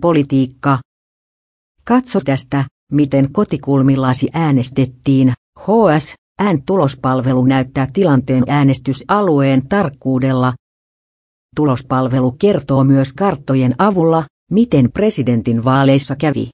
Politiikka. Katso tästä, miten kotikulmillasi äänestettiin. HS, ään tulospalvelu näyttää tilanteen äänestysalueen tarkkuudella. Tulospalvelu kertoo myös karttojen avulla, miten presidentin vaaleissa kävi.